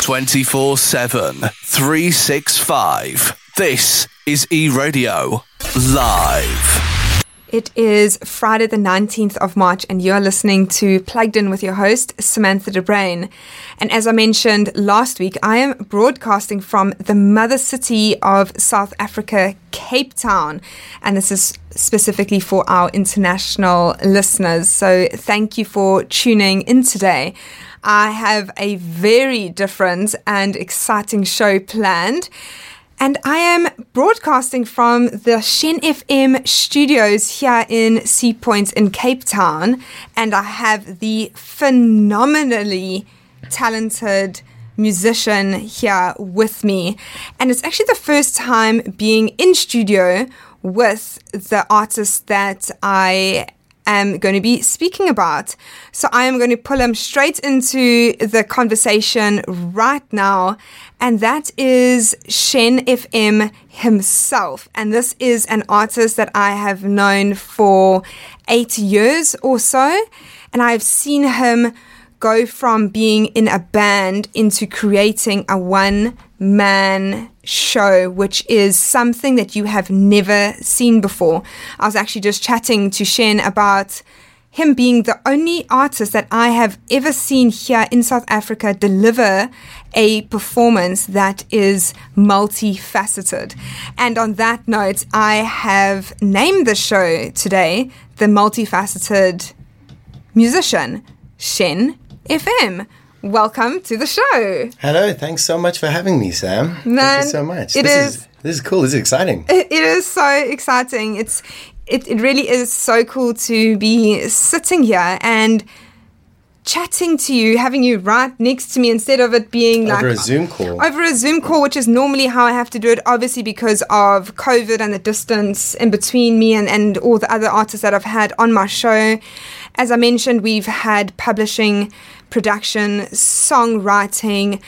24 7, 365. This is E Radio Live. It is Friday, the 19th of March, and you're listening to Plugged In with your host, Samantha de Bruin. And as I mentioned last week, I am broadcasting from the mother city of South Africa, Cape Town. And this is specifically for our international listeners. So thank you for tuning in today. I have a very different and exciting show planned. And I am broadcasting from the Shen FM studios here in Sea Point in Cape Town. And I have the phenomenally talented musician here with me. And it's actually the first time being in studio with the artist that I am going to be speaking about. So I am going to pull him straight into the conversation right now. And that is Shen FM himself. And this is an artist that I have known for eight years or so. And I've seen him go from being in a band into creating a one man show, which is something that you have never seen before. I was actually just chatting to Shen about him being the only artist that I have ever seen here in South Africa deliver a performance that is multifaceted. And on that note, I have named the show today the Multifaceted Musician, Shen FM. Welcome to the show. Hello, thanks so much for having me, Sam. Man, Thank you so much. it this is- this is cool. This is exciting. It, it is so exciting. It's it, it really is so cool to be sitting here and chatting to you, having you right next to me instead of it being like Over a Zoom call. over a Zoom call, which is normally how I have to do it, obviously because of COVID and the distance in between me and, and all the other artists that I've had on my show. As I mentioned, we've had publishing, production, songwriting,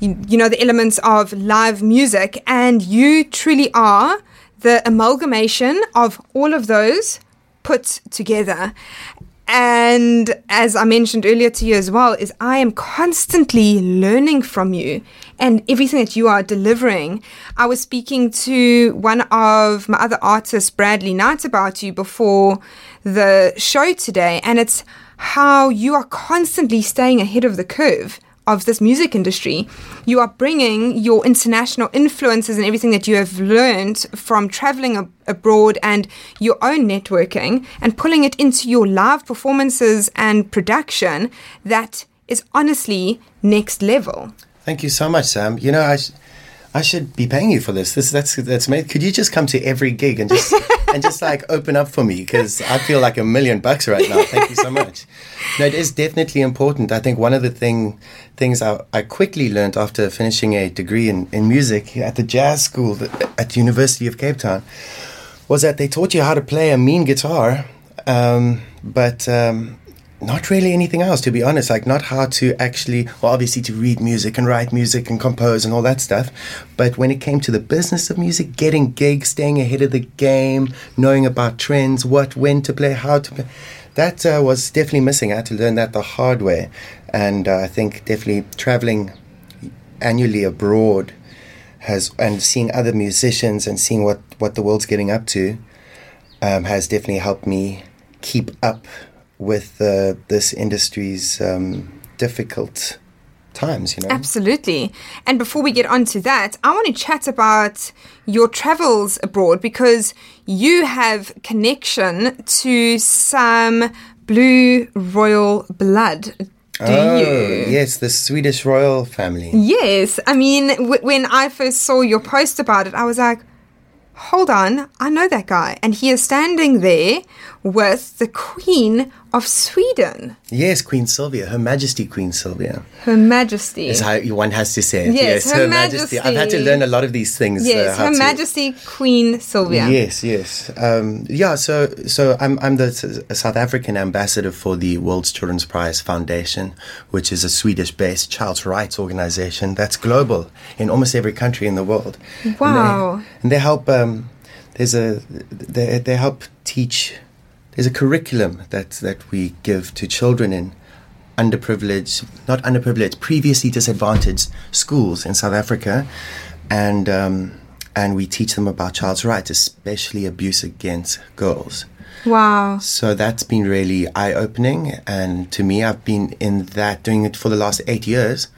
you, you know, the elements of live music, and you truly are the amalgamation of all of those put together. And as I mentioned earlier to you as well, is I am constantly learning from you and everything that you are delivering. I was speaking to one of my other artists, Bradley Knight, about you before the show today, and it's how you are constantly staying ahead of the curve of this music industry. You are bringing your international influences and everything that you have learned from traveling ab- abroad and your own networking and pulling it into your live performances and production that is honestly next level. Thank you so much, Sam. You know, I, sh- I should be paying you for this. This that's that's made. Could you just come to every gig and just and just like open up for me because I feel like a million bucks right now. Thank you so much. No, it is definitely important. I think one of the thing things I, I quickly learned after finishing a degree in, in music at the jazz school at the University of Cape Town was that they taught you how to play a mean guitar, um, but um, not really anything else, to be honest. Like, not how to actually, well, obviously to read music and write music and compose and all that stuff. But when it came to the business of music, getting gigs, staying ahead of the game, knowing about trends, what, when to play, how to play, that uh, was definitely missing. I had to learn that the hard way. And uh, I think definitely traveling annually abroad has and seeing other musicians and seeing what what the world's getting up to um, has definitely helped me keep up with uh, this industry's um, difficult times. You know, Absolutely. And before we get on to that, I want to chat about your travels abroad because you have connection to some blue royal blood. Do oh, you? yes, the Swedish royal family. Yes. I mean, w- when I first saw your post about it, I was like, hold on, I know that guy. And he is standing there with the Queen of Sweden, Yes, Queen Sylvia, Her Majesty Queen Sylvia. Her Majesty. Is how one has to say it. Yes, Her Majesty. I've had to learn a lot of these things. yes, uh, Her to- Majesty Queen Sylvia. Yes, yes, um, yeah. So, so I'm I'm the South African ambassador for the World's Children's Prize Foundation, which is a Swedish-based child's rights organization that's global in almost every country in the world. And they- Wow. And they, help. Um, there's a they they help teach. There's a curriculum that that we give to children in underprivileged, not underprivileged, previously disadvantaged schools in South Africa, and um, and we teach them about child's rights, especially abuse against girls. Wow. So that's been really eye opening, and to me, I've been in that doing it for the last eight years,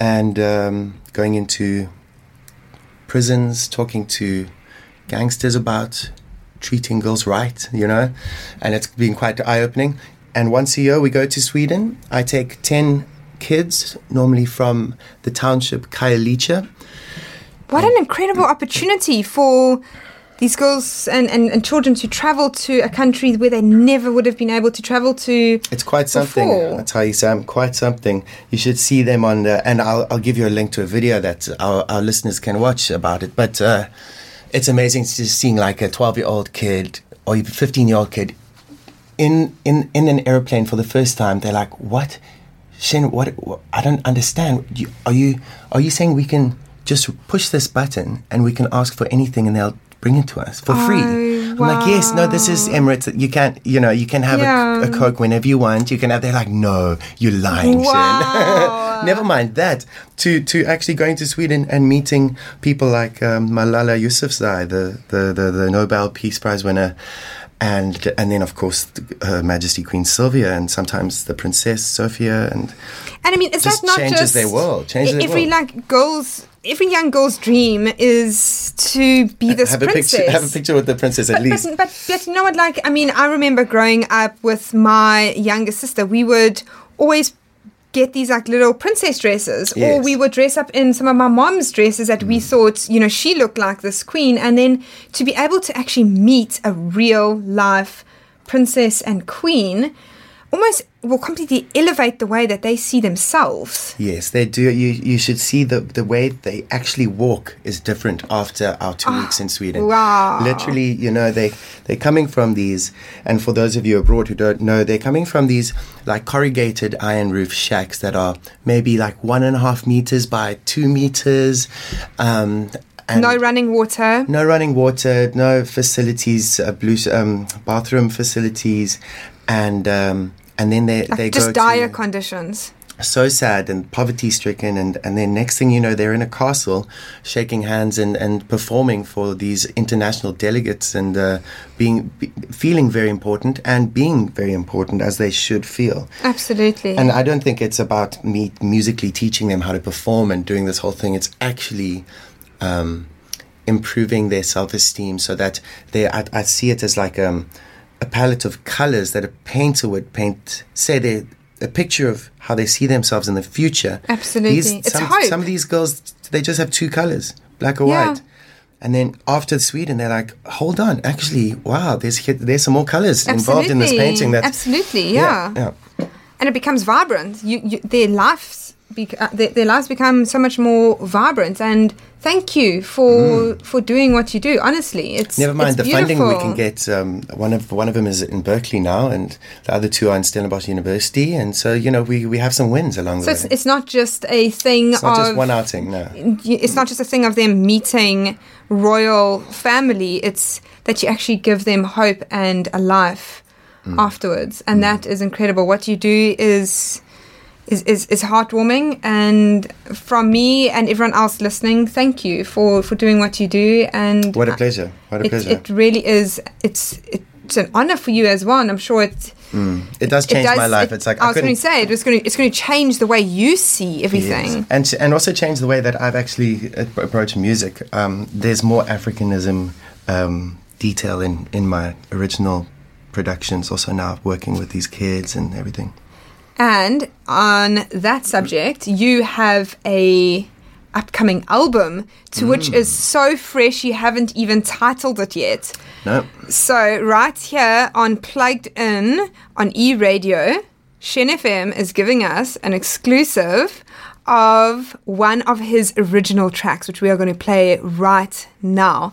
and um, going into prisons, talking to gangsters about treating girls right, you know, and it's been quite eye opening. And once a year, we go to Sweden. I take 10 kids, normally from the township Khayelitsha. What an incredible opportunity for these girls and, and, and children to travel to a country where they never would have been able to travel to. It's quite something. Before. I tell you, Sam, quite something. You should see them on the, and I'll, I'll give you a link to a video that our, our listeners can watch about it. But uh, it's amazing to seeing like a 12 year old kid or even 15 year old kid in, in, in an airplane for the first time. They're like, what? Shen, what, what? I don't understand. You, are you are you saying we can just push this button and we can ask for anything and they'll bring it to us for free? Oh, I'm like, yes, no, this is Emirates. You can't, you know, you can have Yeah. a, a Coke whenever you want. You can have. They're like, no, you're lying, Wow. Never mind that. To to actually going to Sweden and meeting people like um, Malala Yousafzai, the, the the the Nobel Peace Prize winner. And and then of course Her Majesty Queen Sylvia and sometimes the Princess Sofia and And I mean, is Just that not changes just their world, changes their every world. like girl's every young girl's dream is to be this have a princess. picture have a picture with the princess at But, least. but, but, but you know what? Like, I mean, I remember growing up with my younger sister. We would always get these like little princess dresses, or we would dress up in some of my mom's dresses that we mm. thought, you know, she looked like this queen. And then to be able to actually meet a real life princess and queen almost will completely elevate the way that they see themselves. Yes, they do. You you should see the the way they actually walk is different after our two weeks in Sweden. wow. Literally, you know, they they're coming from these, and for those of you abroad who don't know, they're coming from these like corrugated iron roof shacks that are maybe like one and a half meters by two meters. Um, and no running water. no running water, no facilities, uh, blue um, bathroom facilities, and um, and then they they Like go just dire to, conditions. so sad and poverty stricken and, and then next thing you know they're in a castle shaking hands and, and performing for these international delegates and uh, being be, feeling very important and being very important as they should feel Absolutely. and I don't think it's about me musically teaching them how to perform and doing this whole thing. It's actually um, improving their self-esteem so that they. I, I see it as like um, a palette of colors that a painter would paint. Say they a picture of how they see themselves in the future. Absolutely. It's some, hope. some of these girls, they just have two colors, black or Yeah. white. And then after Sweden, they're like, "Hold on, actually, wow, there's there's some more colors involved in this painting." That's Absolutely, yeah. yeah. and it becomes vibrant. You, you their lives, bec- uh, their, their lives become so much more vibrant. And thank you for for doing what you do. Honestly, it's Mm. Never mind it's the funding we can get. Um, one of one of them is in Berkeley now, and the other two are in Stellenbosch University. And so you know we, we have some wins along So the it's, way. So it's not just a thing It's not of just one outing, no. it's not just a thing of them meeting royal family. It's that you actually give them hope and a life Mm. afterwards, and that is incredible. What you do is. Is, is, is heartwarming and from me and everyone else listening thank you for, for doing what you do and What a pleasure! What a it, pleasure! it really is it's it's an honor for you as well and I'm sure it It does it change does, my life. it- it's like I was going to say it was going to it's going to change the way you see everything Yes. and and also change the way that I've actually uh, approached music. Um, there's more Africanism um, detail in in my original productions. Also now working with these kids and everything. And on that subject, you have a upcoming album to which mm. is so fresh you haven't even titled it yet. No, So right here on Plugged In on E Radio, Shen FM is giving us an exclusive of one of his original tracks, which we are going to play right now.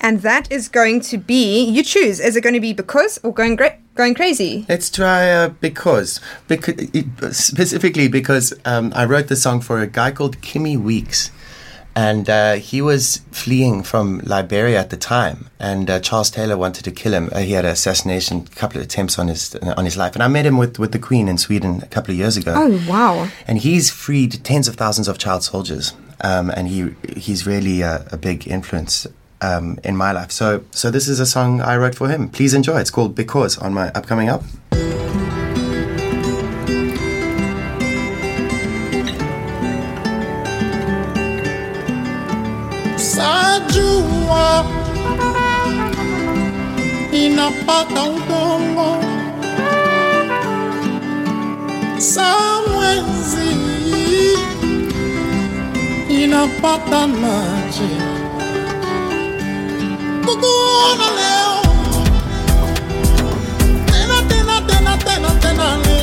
And that is going to be you choose. Is it going to be because or going great going crazy? Let's try uh, because, because specifically because um, I wrote the song for a guy called Kimmy Weeks, And uh, he was fleeing from Liberia at the time, and uh, Charles Taylor wanted to kill him. Uh, he had an assassination, a couple of attempts on his on his life. And I met him with, with the Queen in Sweden a couple of years ago. Oh, wow. And he's freed tens of thousands of child soldiers, um, and he he's really a, a big influence um, in my life. So so this is a song I wrote for him. Please enjoy. It's called Because on my upcoming album. Sajua inapata udongo saa mwezi inapata maji tena tena tena tena tena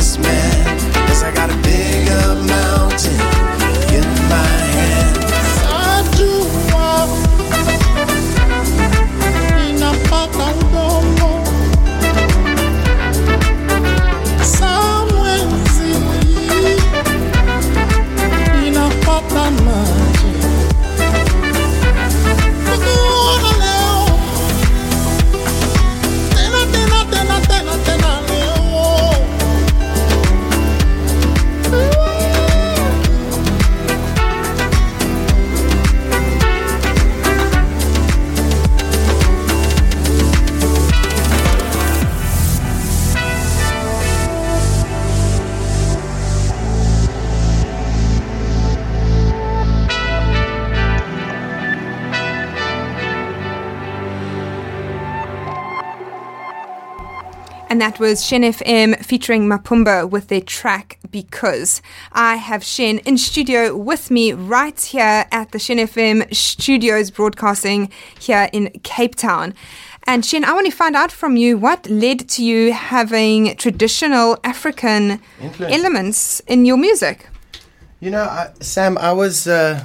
this man. That was Shen FM featuring Mapumba with their track Because. I have Shen in studio with me right here at the Shen FM studios broadcasting here in Cape Town. And Shen, I want to find out from you what led to you having traditional African Influence. elements in your music. You know, I, Sam, I was. Uh,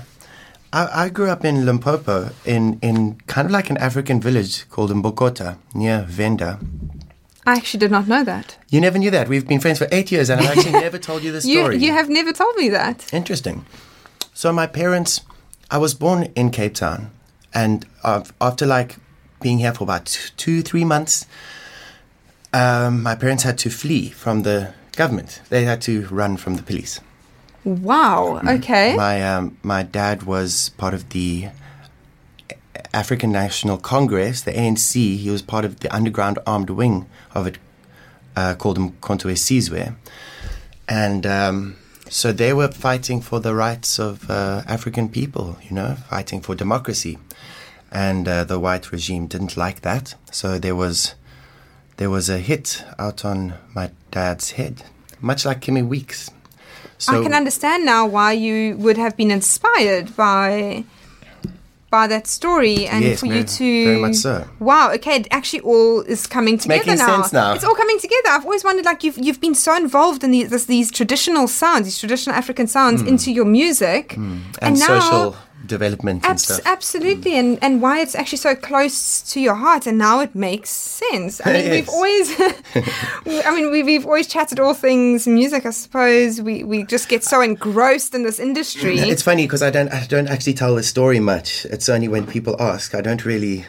I, I grew up in Limpopo, in, in kind of like an African village called Mbokota near Venda. I actually did not know that. You never knew that. We've been friends for eight years, and I've actually never told you the You, story. you have never told me that. Interesting. So my parents, I was born in Cape Town, and after like being here for about two, three months, um, my parents had to flee from the government. They had to run from the police. Wow. Okay. My um, my dad was part of the African National Congress, the ANC. He was part of the underground armed wing of it, uh, called Mkhonto weSizwe, and um, so they were fighting for the rights of uh, African people. You know, fighting for democracy, and uh, the white regime didn't like that. So there was there was a hit out on my dad's head, much like Kimmy Weeks. So I can understand now why you would have been inspired by by that story and Yes, for you to very much so. Wow, okay, it actually all is coming together making now. sense now. It's all coming together. I've always wondered like you've you've been so involved in these this, these traditional sounds, these traditional African sounds into your music. Hmm. and, now social development and stuff. absolutely, mm. and and why it's actually so close to your heart, and now it makes sense. I mean, we've always, I mean, we've, we've always chatted all things music. I suppose we, we just get so engrossed in this industry. It's funny because I don't I don't actually tell the story much. It's only when people ask. I don't really.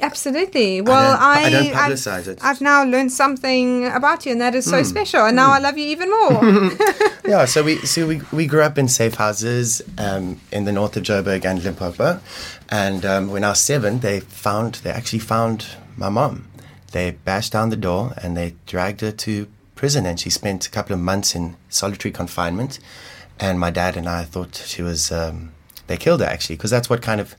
Absolutely. Well, don't- I, I don't I've- it. I've now learned something about you, and that is so special. And now I love you even more. Yeah. So we so we, we grew up in safe houses um, in the north of Joburg and Limpopo, and um, when I was seven, they found they actually found my mom. They bashed down the door and they dragged her to prison, and she spent a couple of months in solitary confinement. And my dad and I thought she was. Um, they killed her actually because that's what kind of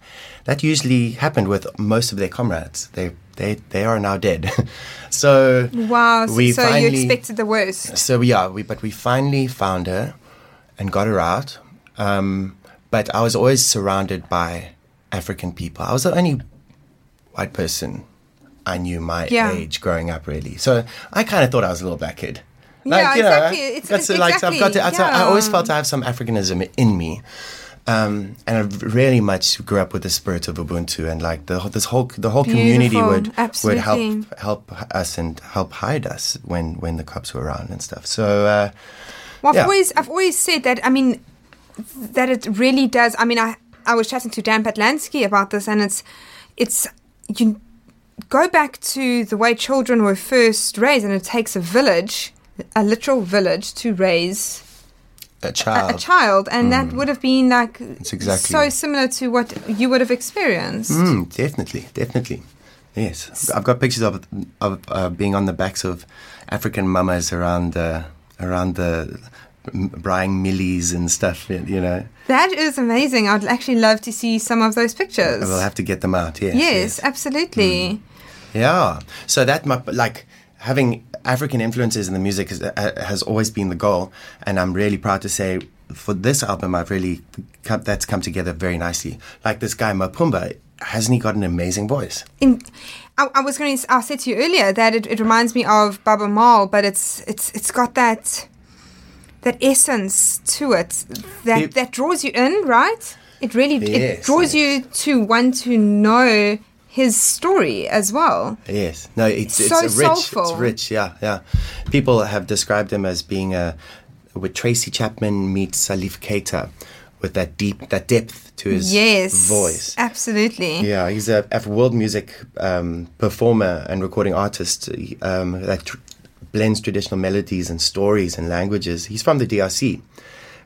that usually happened with most of their comrades. They they they are now dead. so wow. So, so you expected the worst. so yeah, we but we finally found her and got her out. Um, but I was always surrounded by African people. I was the only white person I knew my Yeah. age growing up, really. So I kind of thought I was a little black kid. Yeah, you know, exactly. It's- that's it's like I've got to. exactly, I, I always felt I have some Africanism in me. Um, and I really much grew up with the spirit of Ubuntu, and like the this whole the whole community Beautiful. would would Absolutely. help help us and help hide us when when the cops were around and stuff. So uh, Well, I've Yeah. always I've always said that. I mean, that it really does. I mean, I I was chatting to Dan Patlansky about this, and it's it's you go back to the way children were first raised, and it takes a village, a literal village, to raise a a, child. a child, and that would have been like exactly- so similar to what you would have experienced. Mm, definitely, definitely. Yes, I've got pictures of of uh, being on the backs of African mamas around the around the braying millies and stuff. You know, That is amazing. I'd actually love to see some of those pictures. we'll have to get them out. Yes, yes, absolutely. Yeah. So that like having African influences in the music is, uh, has always been the goal, and I'm really proud to say for this album I've really come, that's come together very nicely. Like this guy Mapumba, hasn't he got an amazing voice? in, I, I was going to. I said to you earlier that it, it reminds me of Baaba Maal, but it's it's it's got that that essence to it that It- that draws you in, right? It really it draws yes. you to want to know his story as well. Yes. No, it's it's So rich. soulful. It's rich. Yeah, yeah. People have described him as being a with Tracy Chapman meets Salif Keita with that deep that depth to his yes, voice. absolutely. Yeah, he's a, a world music um, performer and recording artist um, that tr- blends traditional melodies and stories and languages. He's from the DRC,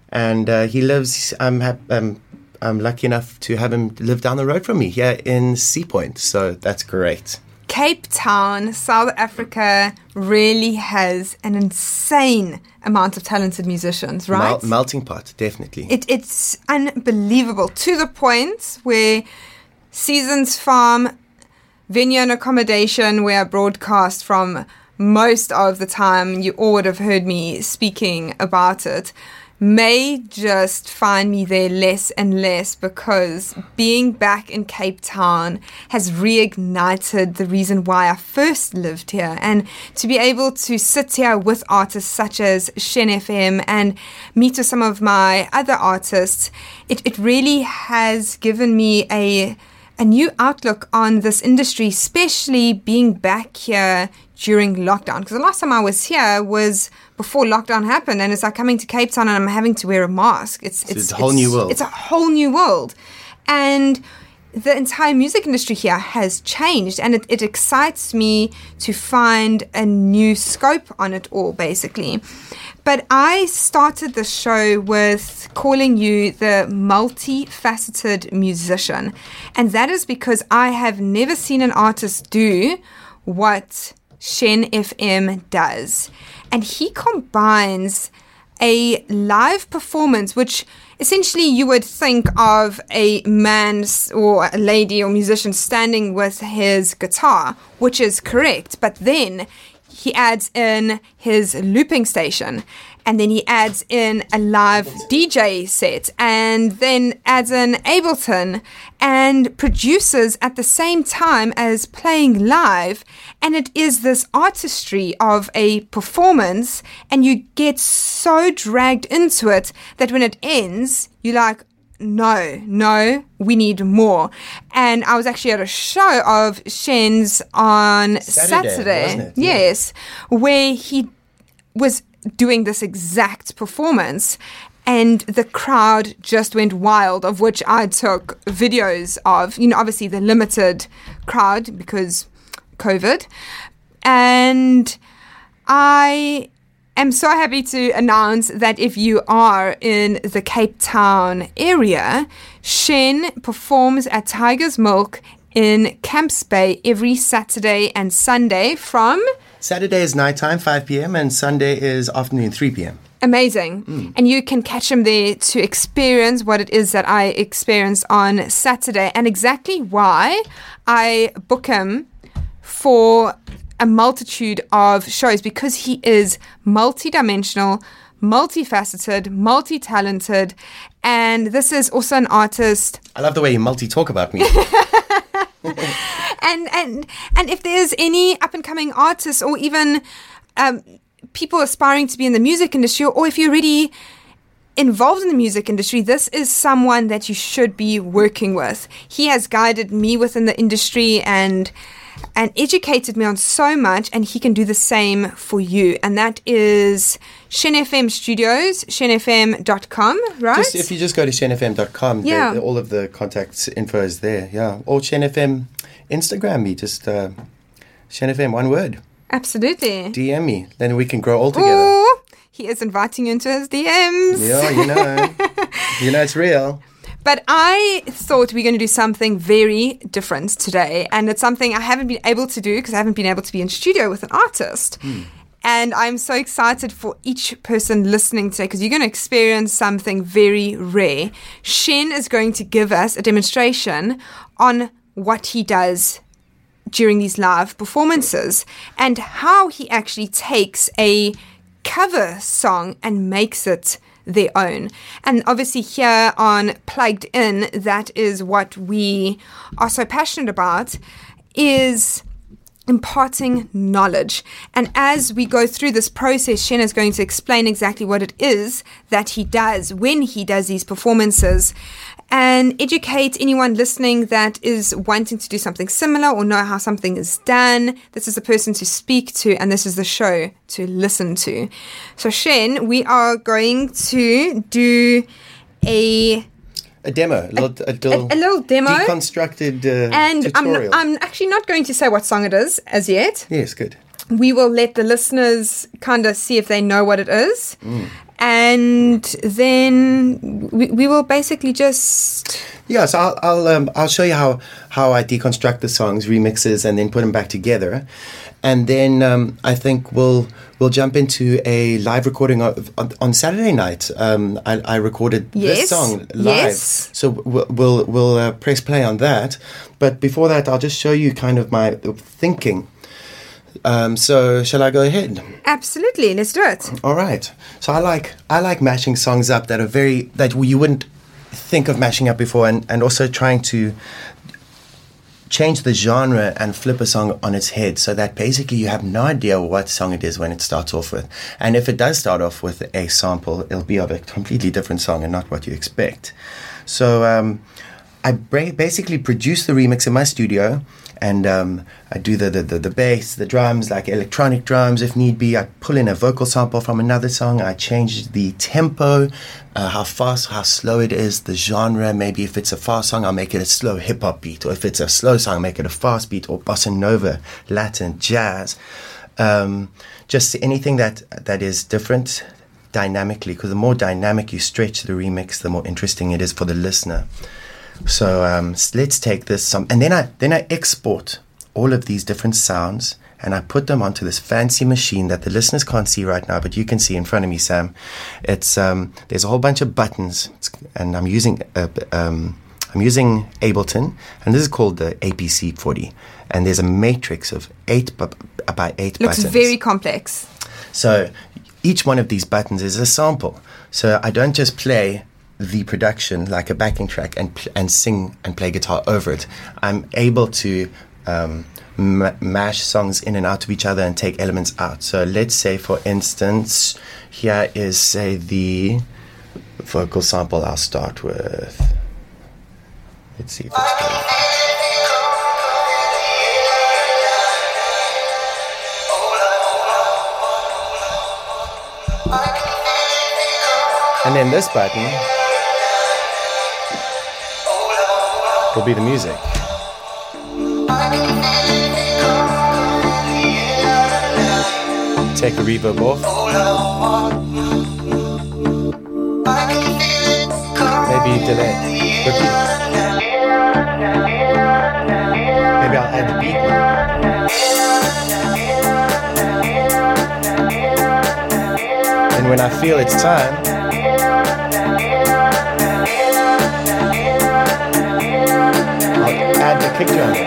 and uh, he lives. I'm hap- um, I'm lucky enough to have him live down the road from me here in Sea Point, so that's great. Cape Town, South Africa, really has an insane amount of talented musicians, right? Mel- melting pot, definitely. It, it's unbelievable to the point where Seasons Farm, venue and accommodation, where I broadcast from most of the time, you all would have heard me speaking about it, may just find me there less and less because being back in Cape Town has reignited the reason why I first lived here. And to be able to sit here with artists such as Shen FM and meet with some of my other artists, it, it really has given me a a new outlook on this industry, especially being back here during lockdown. Because the last time I was here was before lockdown happened, and it's like coming to Cape Town and I'm having to wear a mask. It's it's a whole new world. It's a whole new world, and the entire music industry here has changed, and it, it excites me to find a new scope on it all, basically. But I started the show with calling you the multifaceted musician. And that is because I have never seen an artist do what Shen FM does. And he combines a live performance, which essentially you would think of a man or a lady or musician standing with his guitar, which is correct. But then he adds in his looping station and then he adds in a live DJ set and then adds in Ableton and produces at the same time as playing live and it is this artistry of a performance and you get so dragged into it that when it ends you're like no, no, we need more. And I was actually at a show of Shen's on Saturday, Saturday. it? Yeah. Yes, where he was doing this exact performance. And the crowd just went wild, of which I took videos of. You know, obviously the limited crowd because COVID. And I am so happy to announce that if you are in the Cape Town area, Shen performs at Tiger's Milk in Camps Bay every Saturday and Sunday from Saturday is nighttime, 5 p.m., and Sunday is afternoon, 3 p.m. Amazing. Hmm. And you can catch him there to experience what it is that I experienced on Saturday and exactly why I book him for a multitude of shows because he is multidimensional, multifaceted, multi talented, and this is also an artist I love the way you multi talk about me. and and and if there's any up and coming artists or even um, people aspiring to be in the music industry or if you're already involved in the music industry this is someone that you should be working with he has guided me within the industry and and educated me on so much and he can do the same for you and that is Shen FM Studios shenfm.com right just, if you just go to shenfm.com, the- Yeah. all of the contact info is there. Yeah. Or shenfm Instagram me, just uh, shenfm, one word. absolutely DM me. Then we can grow all together. Ooh, he is inviting you into his DMs Yeah, you know. you know it's real. But I thought we are going to do something very different today. And it's something I haven't been able to do because I haven't been able to be in studio with an artist. Hmm. And I'm so excited for each person listening today because you're going to experience something very rare. Shen is going to give us a demonstration on what he does during these live performances and how he actually takes a cover song and makes it their own. And obviously, here on Plugged In, that is what we are so passionate about is imparting knowledge. And as we go through this process, Shen is going to explain exactly what it is that he does when he does these performances and educate anyone listening that is wanting to do something similar or know how something is done. This is the person to speak to, and this is the show to listen to. So, Shen, we are going to do a A demo, a little, a, little, a little demo. deconstructed uh, and I'm, tutorial. I'm actually not going to say what song it is as yet. yes, good. We will let the listeners kind of see if they know what it is. And then we, we will basically just. Yeah, so I'll I'll, um, I'll show you how how I deconstruct the songs, remixes, and then put them back together, and then um, I think we'll we'll jump into a live recording of, on, on Saturday night. Um, I, I recorded Yes, this song live, yes. so we'll we'll, we'll uh, press play on that. But before that, I'll just show you kind of my thinking. Um, so shall I go ahead? Absolutely, let's do it. All right. So I like I like mashing songs up that are very that you wouldn't think of mashing up before, and and also trying to change the genre and flip a song on its head so that basically you have no idea what song it is when it starts off with. And if it does start off with a sample, it'll be of a completely different song and not what you expect. So um, I bra- basically produce the remix in my studio and um, I do the, the, the, the bass, the drums, like electronic drums if need be. I pull in a vocal sample from another song. I change the tempo, uh, how fast, how slow it is, the genre. Maybe if it's a fast song, I'll make it a slow hip hop beat. Or if it's a slow song, I'll make it a fast beat or bossa nova, Latin, jazz. Um, just anything that, that is different dynamically because the more dynamic you stretch the remix, the more interesting it is for the listener. So um, let's take this some, and then I then I export all of these different sounds and I put them onto this fancy machine that the listeners can't see right now, but you can see in front of me, Sam. It's um, there's a whole bunch of buttons, and I'm using uh, um, I'm using Ableton, and this is called the APC 40, and there's a matrix of eight bu- by eight Looks buttons. very complex. So each one of these buttons is a sample. So I don't just play the production like a backing track and and sing and play guitar over it. I'm able to um, m- mash songs in and out of each other and take elements out. So let's say, for instance, here is say the vocal sample. I'll start with. Let's see if it's good. And then this button will be the music. Take the reverb off. Maybe delay. Repeat. Maybe I'll add the beat. And when I feel it's time, kick drum.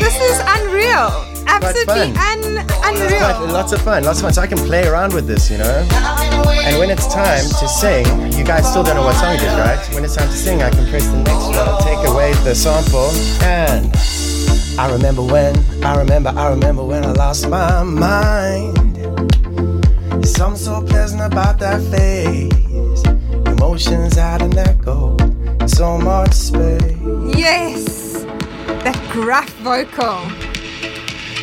This is unreal. Absolutely un- unreal. lots of fun, lots of fun. So I can play around with this, you know. And when it's time to sing, you guys still don't know what song it is, right? When it's time to sing, I can press the next one, take away the sample, and I remember when, I remember, I remember when I lost my mind. There's something so pleasant about that face. Emotions out and echo, so much space. Yes. That gruff vocal.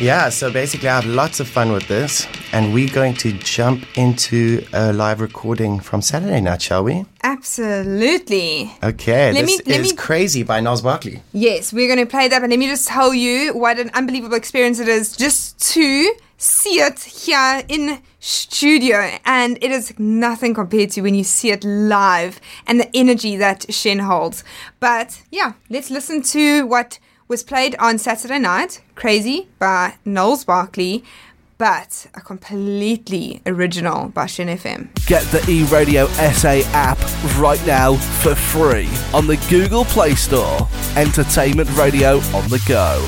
Yeah, so basically, I have lots of fun with this, and we're going to jump into a live recording from Saturday night, shall we? Absolutely. Okay, Let this me- let is me- Crazy by Gnarls Barkley. Yes, we're going to play that, but let me just tell you what an unbelievable experience it is just to see it here in studio. And it is nothing compared to when you see it live and the energy that Shen holds. But yeah, let's listen to what was played on Saturday night Crazy by Gnarls Barkley, but a completely original by Shen FM. Get the eRadio SA app right now for free on the Google Play Store. Entertainment radio on the go.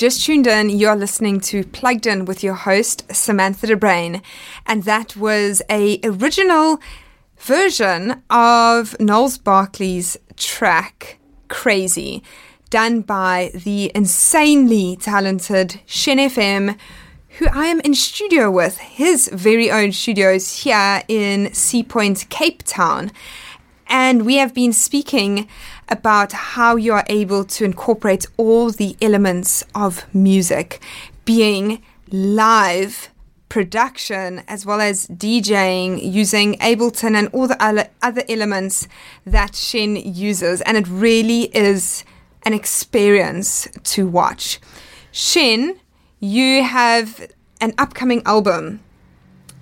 Just tuned in, you're listening to Plugged In with your host Samantha De Bruin, and that was a original version of Gnarls Barkley's track "Crazy," done by the insanely talented Shen FM, who I am in studio with, his very own studios here in Sea Point, Cape Town. And we have been speaking about how you are able to incorporate all the elements of music, being live production as well as DJing using Ableton and all the other elements that Shen uses. And it really is an experience to watch. Shen, you have an upcoming album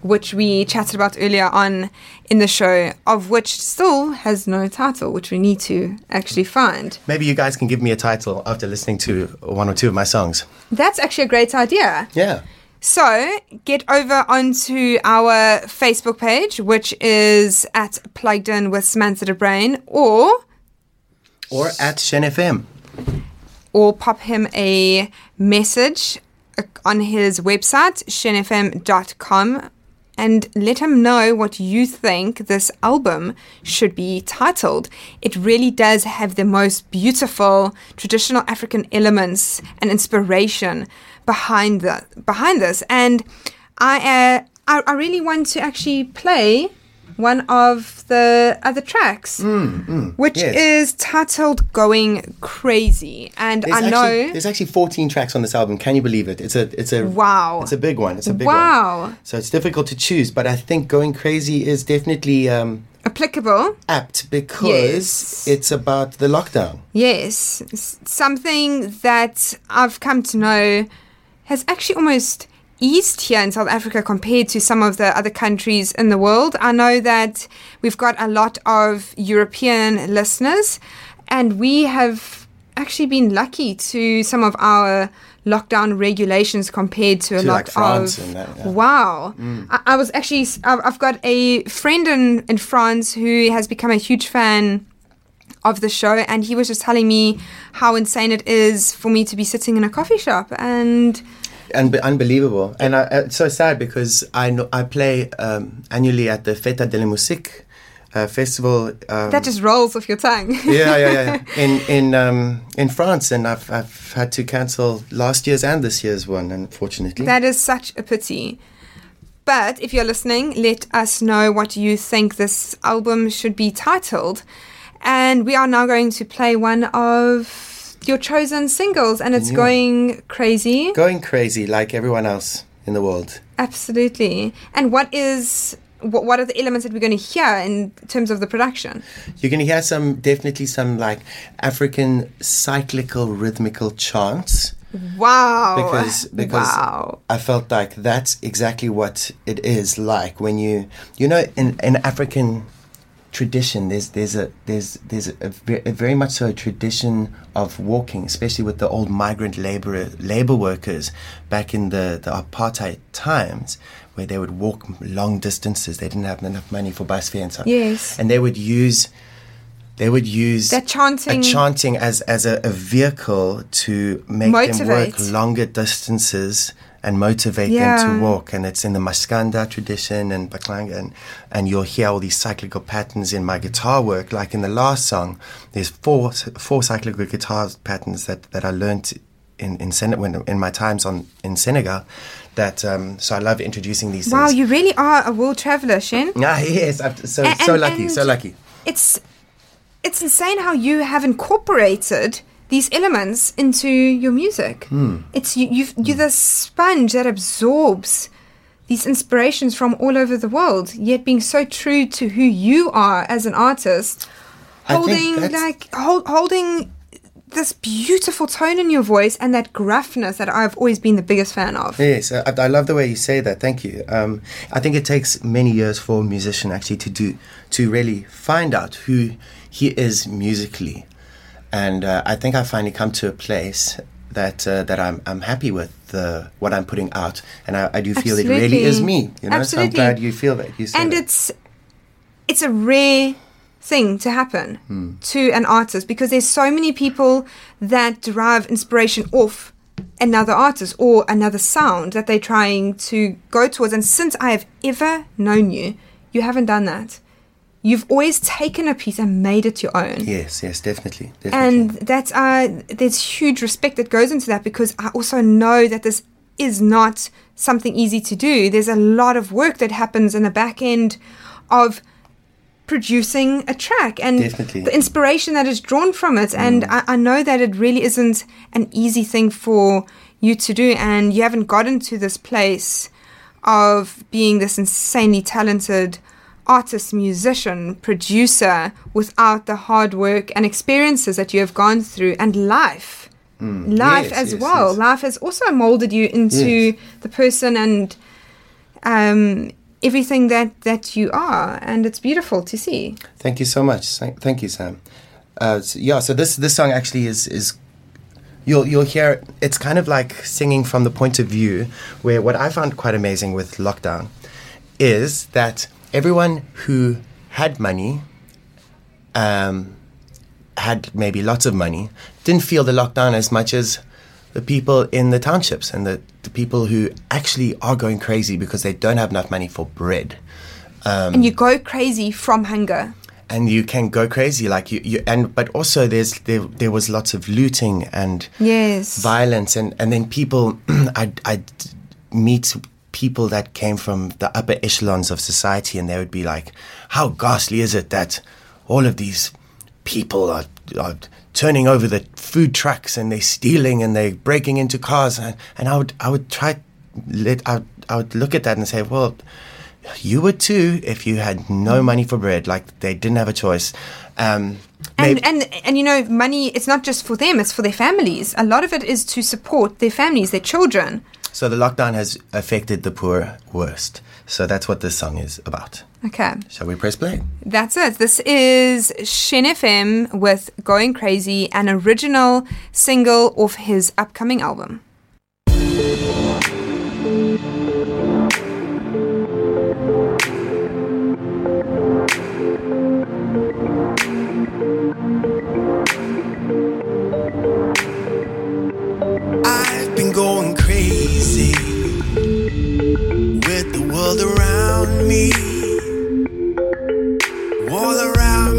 which we chatted about earlier on in the show, of which still has no title, which we need to actually find. Maybe you guys can give me a title after listening to one or two of my songs. That's actually a great idea. Yeah. So get over onto our Facebook page, which is at Plugged In with Samantha De Bruin, or Or at Shen FM. or pop him a message uh, on his website, shenfm.com, and let him know what you think this album should be titled. It really does have the most beautiful traditional African elements and inspiration behind the behind this. And I, uh, I, I really want to actually play one of the other tracks, which yes. is titled "Going Crazy," and There's I know. there's actually 14 tracks on this album. Can you believe it? It's a it's a Wow. It's a big one. It's a big Wow. one. So it's difficult to choose, but I think going crazy is definitely um, applicable. apt because Yes. it's about the lockdown. Yes, something that I've come to know has actually almost eased here in South Africa compared to some of the other countries in the world. I know that we've got a lot of European listeners, and we have actually been lucky to some of our lockdown regulations compared to a To, lot like, France of that, yeah. Mm. wow I, I was actually I've I've got a friend in, in france who has become a huge fan of the show and he was just telling me how insane it is for me to be sitting in a coffee shop and and unbelievable. And I, uh, it's so sad because I know I play um, annually at the Fête de la Musique uh, festival. Um, that just rolls off your tongue yeah, yeah, yeah, yeah. In in um, in France, and I've I've had to cancel last year's and this year's one, unfortunately. that is such a pity but if you're listening let us know what you think this album should be titled and we are now going to play one of your chosen singles and it's Yeah. going crazy Going crazy like everyone else in the world. Absolutely. And what is what, what are the elements that we're going to hear in terms of the production? You're going to hear some, definitely some like African cyclical rhythmical chants. Wow. because because wow. I felt like that's exactly what it is like when you you know in in African tradition. There's there's a there's there's a, a very much so a tradition of walking especially with the old migrant labor labor workers back in the the apartheid times where they would walk long distances. They didn't have enough money for bus fare and stuff. Yes. and they would use they would use That chanting- chanting as as a, a vehicle to make them work longer distances and motivate Yeah. them to walk. And it's in the Maskanda tradition and Mbaqanga, and, and you'll hear all these cyclical patterns in my guitar work. Like in the last song, there's four four cyclical guitar patterns that, that I learned in in, Sen- when, in my times on in Senegal. That um, so I love introducing these Wow, things. you really are a world traveler, Shen. Ah, yes, I've, so A- so lucky, so lucky. It's it's insane how you have incorporated these elements into your music. Hmm. It's you you've, you're the sponge that absorbs these inspirations from all over the world, yet being so true to who you are as an artist, holding like hold, holding this beautiful tone in your voice and that gruffness that I've always been the biggest fan of. Yes, I, I love the way you say that. Thank you. Um, I think it takes many years for a musician actually to do to really find out who he is musically, and uh, I think I finally come to a place that uh, that I'm I'm happy with the what I'm putting out, and I, I do feel it really is me. You know, so I'm Absolutely. glad you feel that. You and that. it's it's a rare thing to happen Hmm. to an artist because there's so many people that derive inspiration off another artist or another sound that they're trying to go towards. And since I have ever known you, you haven't done that. You've always taken a piece and made it your own. Yes, yes, definitely, definitely. And that's uh, there's huge respect that goes into that because I also know that this is not something easy to do. There's a lot of work that happens in the back end of producing a track and Definitely. the inspiration that is drawn from it. And I, I know that it really isn't an easy thing for you to do, and you haven't gotten to this place of being this insanely talented artist, musician, producer without the hard work and experiences that you have gone through and life. Life Yes, as yes, well. yes. Life has also molded you into the person and um, everything that, that you are. And it's beautiful to see. Thank you so much. Thank, thank you, Sam. Uh, so, yeah, so this this song actually is is you'll you'll hear it's kind of like singing from the point of view where what I found quite amazing with lockdown is that everyone who had money um, had maybe lots of money didn't feel the lockdown as much as the people in the townships and the, the people who actually are going crazy because they don't have enough money for bread and you go crazy from hunger. and you can go crazy like you, you and but also there's there, there was lots of looting and Yes. violence and and then people I I meet people that came from the upper echelons of society and they would be like how ghastly is it that all of these people are, are turning over the food trucks and they're stealing and they're breaking into cars and, and I would I would try let I, would- I would look at that and say well you would too if you had no money for bread like they didn't have a choice um, And, and and you know, money it's not just for them, it's for their families. A lot of it is to support their families, their children. So the lockdown has affected the poor worst. So that's what this song is about. Okay. Shall we press play? That's it. This is Shen FM with Going Crazy, an original single off his upcoming album.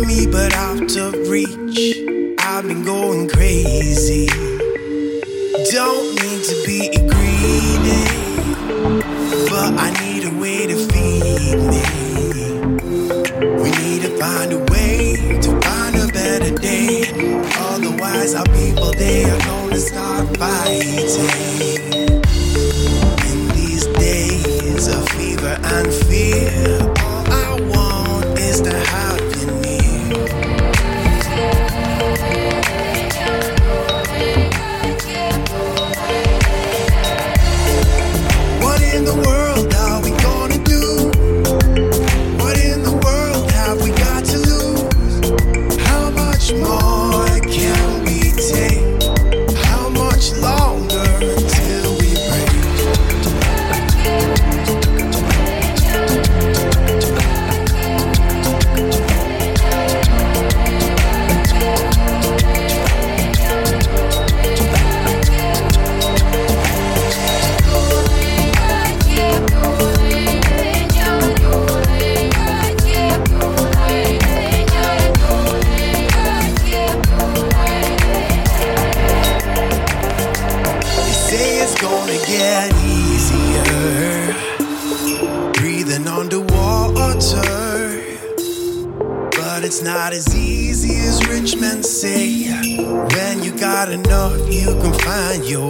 Me, but out of reach. I've been going crazy. Don't need to be greedy, but I need a way to feed me. We need to find a way to find a better day. Otherwise, our people they are gonna start fighting.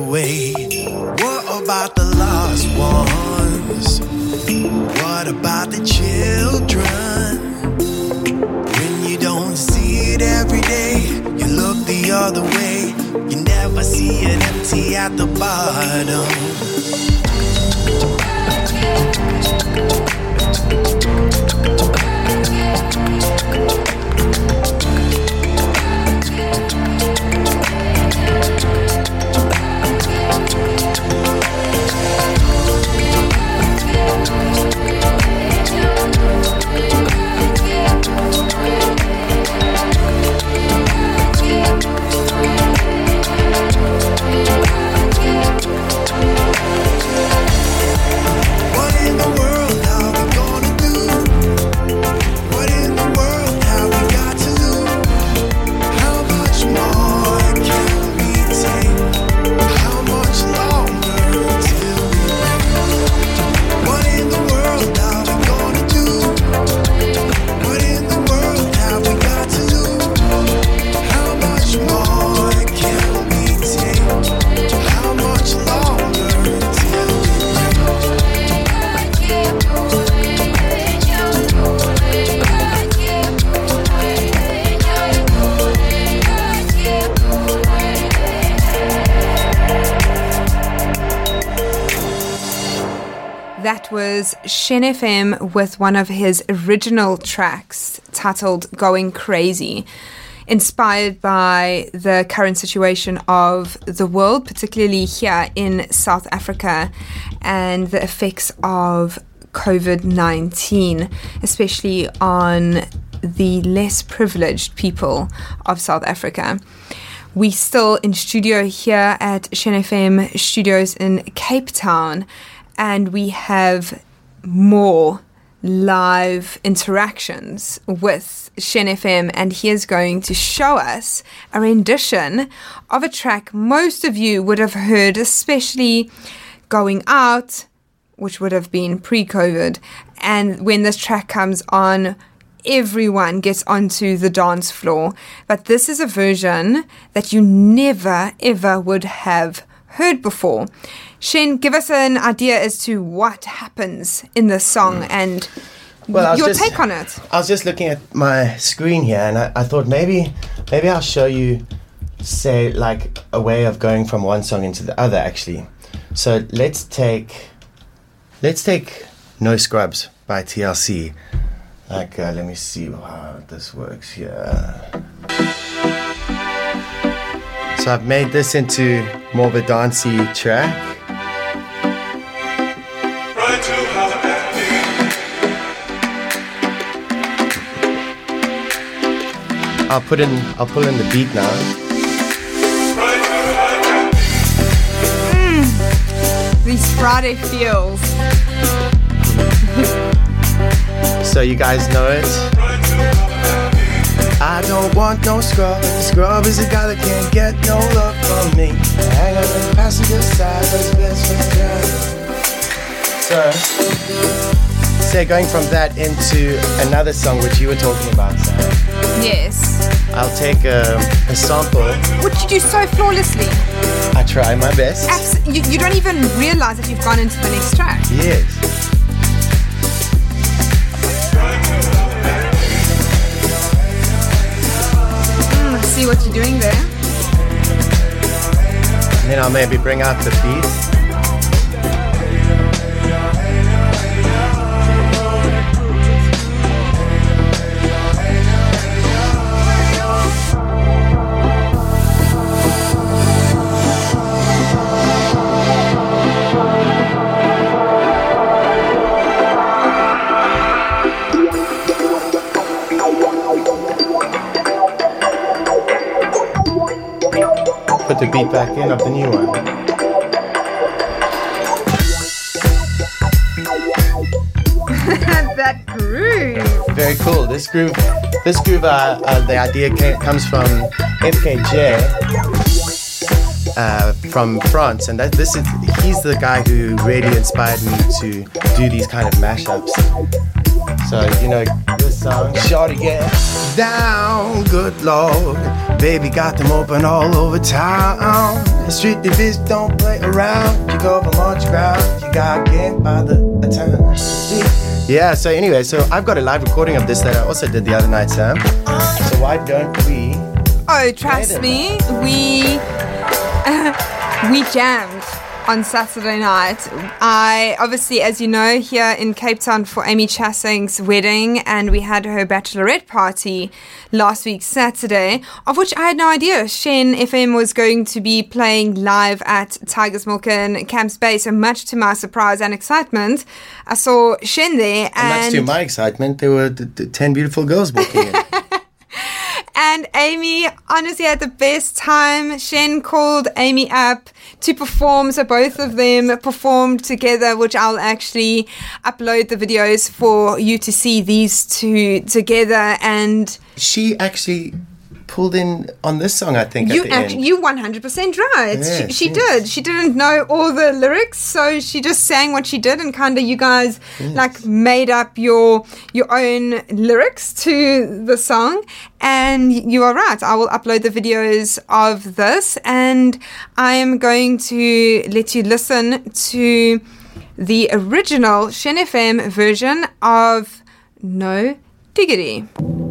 away. What about the lost ones? What about the children? When you don't see it every day, you look the other way. You never see it empty at the bottom. Was Shen FM with one of his original tracks titled Going Crazy, inspired by the current situation of the world, particularly here in South Africa, and the effects of COVID 19, especially on the less privileged people of South Africa. We still in studio here at Shen FM studios in Cape Town, and we have more live interactions with Shen FM, and he is going to show us a rendition of a track most of you would have heard, especially going out, which would have been pre COVID. And when this track comes on, everyone gets onto the dance floor. But this is a version that you never ever would have heard before. Shen, give us an idea as to what happens in this song and Well, your just- take on it. I was just looking at my screen here, and I, I thought maybe maybe I'll show you, say, like a way of going from one song into the other. Actually, so let's take let's take No Scrubs by TLC. Like, uh, let me see how this works here. So I've made this into more of a dancey track. I'll put in I'll pull in the beat now. Mm. These Friday feels. So you guys know it. I don't want no scrub. Scrub is a guy that can't get no love from me. Hang on the passenger side, that's best for So going from that into another song which you were talking about, Sam. Yes. I'll take a, a sample. Which you do so flawlessly. I try my best. Abs- you, you don't even realize that you've gone into the next track. Yes. Mm, see what you're doing there. And then I'll maybe bring out the beat. Put the beat back in of the new one. that groove. Very cool. This groove, this groove, uh, uh, the idea came, comes from FKJ uh, from France, and that this is he's the guy who really inspired me to do these kind of mashups. So you know song, Shorty Get down, good lord. Baby got them open all over town. The Street divisions don't play around. You go from on ground, you got get by the time. Yeah. So anyway, so I've got a live recording of this that I also did the other night, Sam. So why don't we? Oh, trust me, we we jammed on Saturday night. I obviously, as you know, here in Cape Town for Amy Chassing's wedding, and we had her bachelorette party last week Saturday, of which I had no idea. Shen FM was going to be playing live at Tigers Milk and Camps Bay. So much to my surprise and excitement, I saw Shen there, And much to my excitement, there were d- d- ten beautiful girls walking in. And Amy honestly had the best time. Shen called Amy up to perform, so both of them performed together, which I'll actually upload the videos for you to see these two together. And she actually pulled in on this song, I think. you at the act- end. you 100% right. Yes, she she yes. did. She didn't know all the lyrics, so she just sang what she did and kind of you guys like made up your your own lyrics to the song. And you are right. I will upload the videos of this and I am going to let you listen to the original Shen FM version of No Diggity.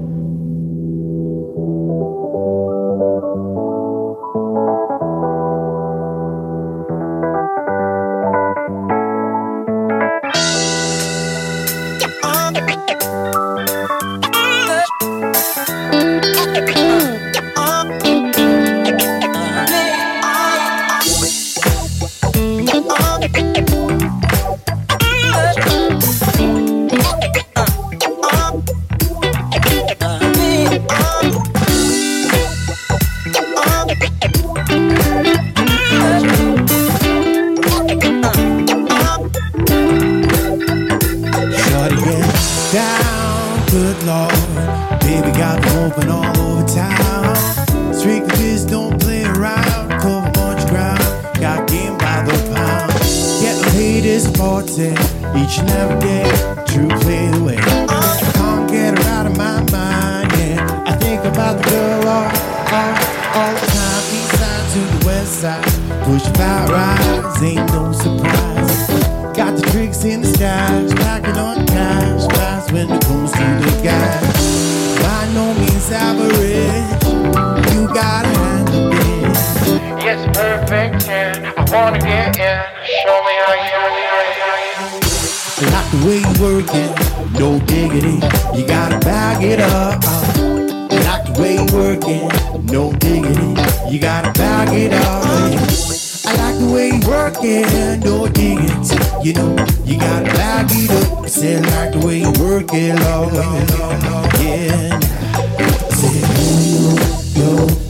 diggity. You gotta bag it up. Not the way working, no diggity. You gotta bag it up. I like the way you working, no diggity. You know, you gotta bag it up. I said, like the way you working, love, love, love, yeah. I said, yo, yo.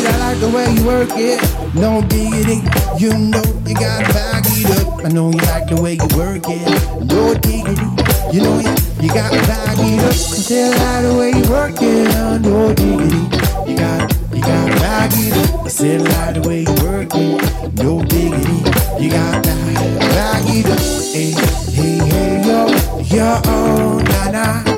beat. I like the way you work it. No diggity, you know you got back it up. I know you like the way you work it. No diggity, you know you, you got back it up. I say I like the way you work it. No diggity, you got you got back it up. I said I like the way you work it. No diggity, you got back it up. Hey, hey, hey, yo, yo, oh, na na.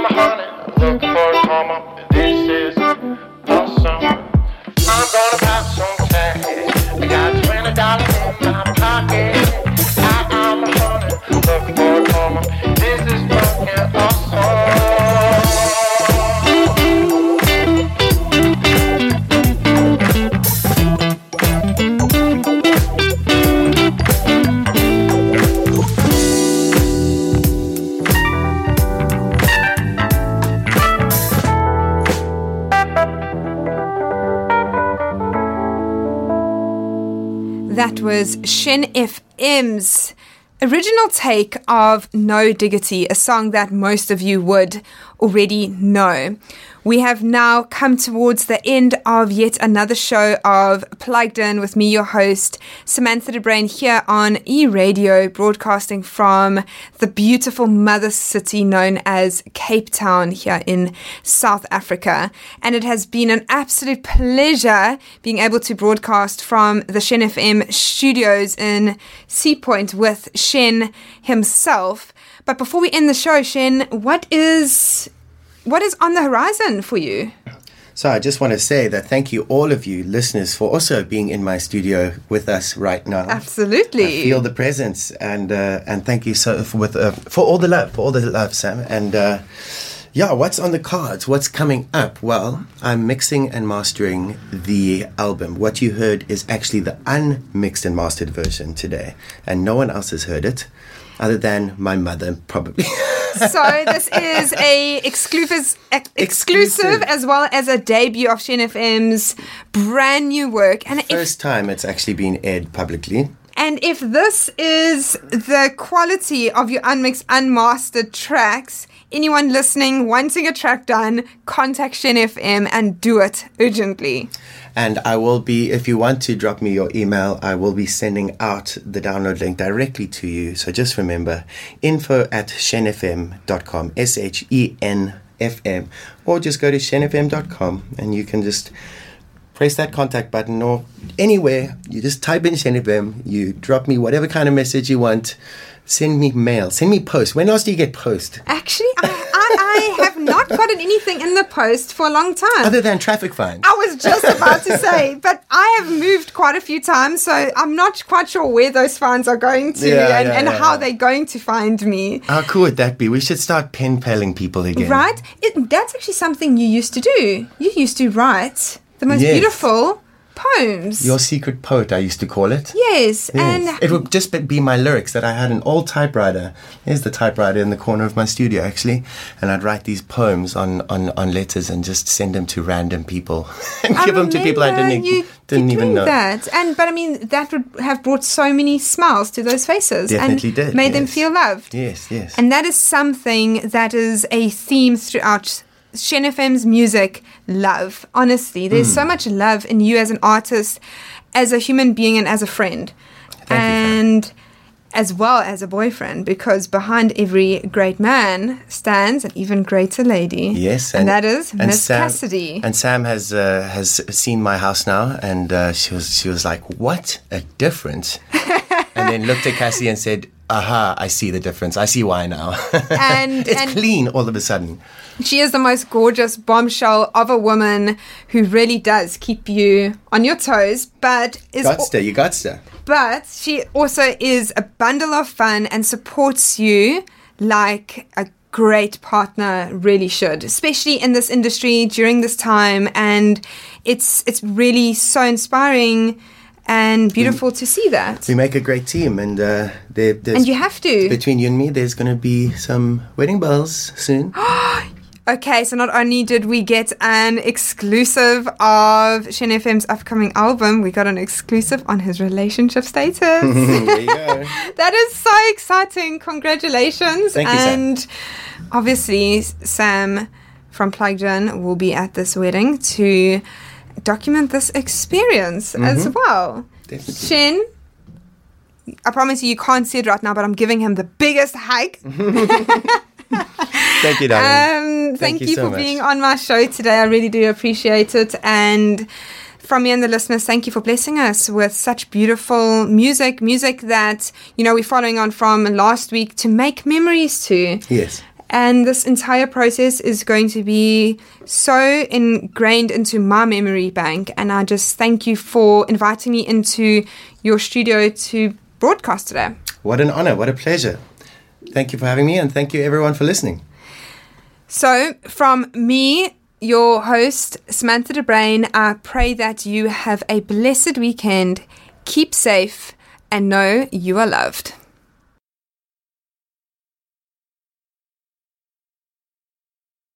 A honey for Shen FM's original take of No Diggity, a song that most of you would already know. We have now come towards the end of yet another show of Plugged In with me, your host, Samantha De Bruin, here on E Radio, broadcasting from the beautiful mother city known as Cape Town here in South Africa. And it has been an absolute pleasure being able to broadcast from the Shen FM studios in Sea Point with Shen himself. But before we end the show, Shen, what is what is on the horizon for you? So I just want to say that thank you, all of you listeners, for also being in my studio with us right now. Absolutely. I feel the presence, and uh, and thank you so for with uh, for all the love, for all the love, Sam. And uh, yeah, what's on the cards? What's coming up? Well, I'm mixing and mastering the album. What you heard is actually the unmixed and mastered version today, and no one else has heard it, other than my mother, probably. so this is a exclusive, ex- exclusive Exclusive. as well as a debut of Shen FM's brand new work. And if First time it's actually been aired publicly. and if this is the quality of your unmixed, unmastered tracks, anyone listening wanting a track done, contact Shen FM and do it urgently. And I will be, if you want to drop me your email, I will be sending out the download link directly to you. So just remember info at shenfm.com, S H E N F M, or just go to shenfm.com and you can just press that contact button or anywhere. You just type in shenfm, you drop me whatever kind of message you want. Send me mail, send me post. When else do you get post? Actually, I, I, I have not gotten anything in the post for a long time. Other than traffic fines. I was just about to say, but I have moved quite a few times, so I'm not quite sure where those fines are going to Yeah, and, yeah, and yeah, how they're going to find me. How cool would that be? We should start pen paling people again. Right? It, that's actually something you used to do. You used to write the most Yes. beautiful poems. Your secret poet, I used to call it. yes, Yes. and it would just be- my lyrics that I had an old typewriter. Here's the typewriter in the corner of my studio, actually, and I'd write these poems on, on, on letters and just send them to random people and I give them to people I didn't you, didn't even know. that. And but I mean that would have brought so many smiles to those faces Definitely and did, made them feel loved. Yes, yes. And that is something that is a theme throughout Shen FM's music love. Honestly, there's Hmm. so much love in you as an artist, as a human being, and as a friend. Thank you, and as well as a boyfriend, because behind every great man stands an even greater lady. Yes, and, that is and Miss Sam- Cassidy. And Sam has uh, has seen my house now, and uh, she was she was like, "What a difference!" and then looked at Cassie and said, "Aha! I see the difference. I see why now. And- it's and- clean all of a sudden." She is the most gorgeous bombshell of a woman who really does keep you on your toes, but is Gotsta, you gotsta. but she also is a bundle of fun and supports you like a great partner really should, especially in this industry during this time. And it's it's really so inspiring and beautiful to see that. We make a great team, and uh, there, there's And you have to. between you and me, there's going to be some wedding bells soon. Okay, so not only did we get an exclusive of Shen FM's upcoming album, we got an exclusive on his relationship status. there you go. that is so exciting. Congratulations. Thank you, Sam. and obviously, Sam from Plugged In will be at this wedding to document this experience as well. Mm-hmm. Definitely. Shen, I promise you, you can't see it right now, but I'm giving him the biggest hug. Thank you, darling. Um, thank, you, you so for much. being on my show today. I really do appreciate it. And from me and the listeners, thank you for blessing us with such beautiful music, music that, you know, we're following on from last week to make memories to. yes. And this entire process is going to be so ingrained into my memory bank. And I just thank you for inviting me into your studio to broadcast today. What an honor. What a pleasure. Thank you for having me, and thank you everyone for listening. So, from me, your host, Samantha DeBruin, I pray that you have a blessed weekend, keep safe, and know you are loved.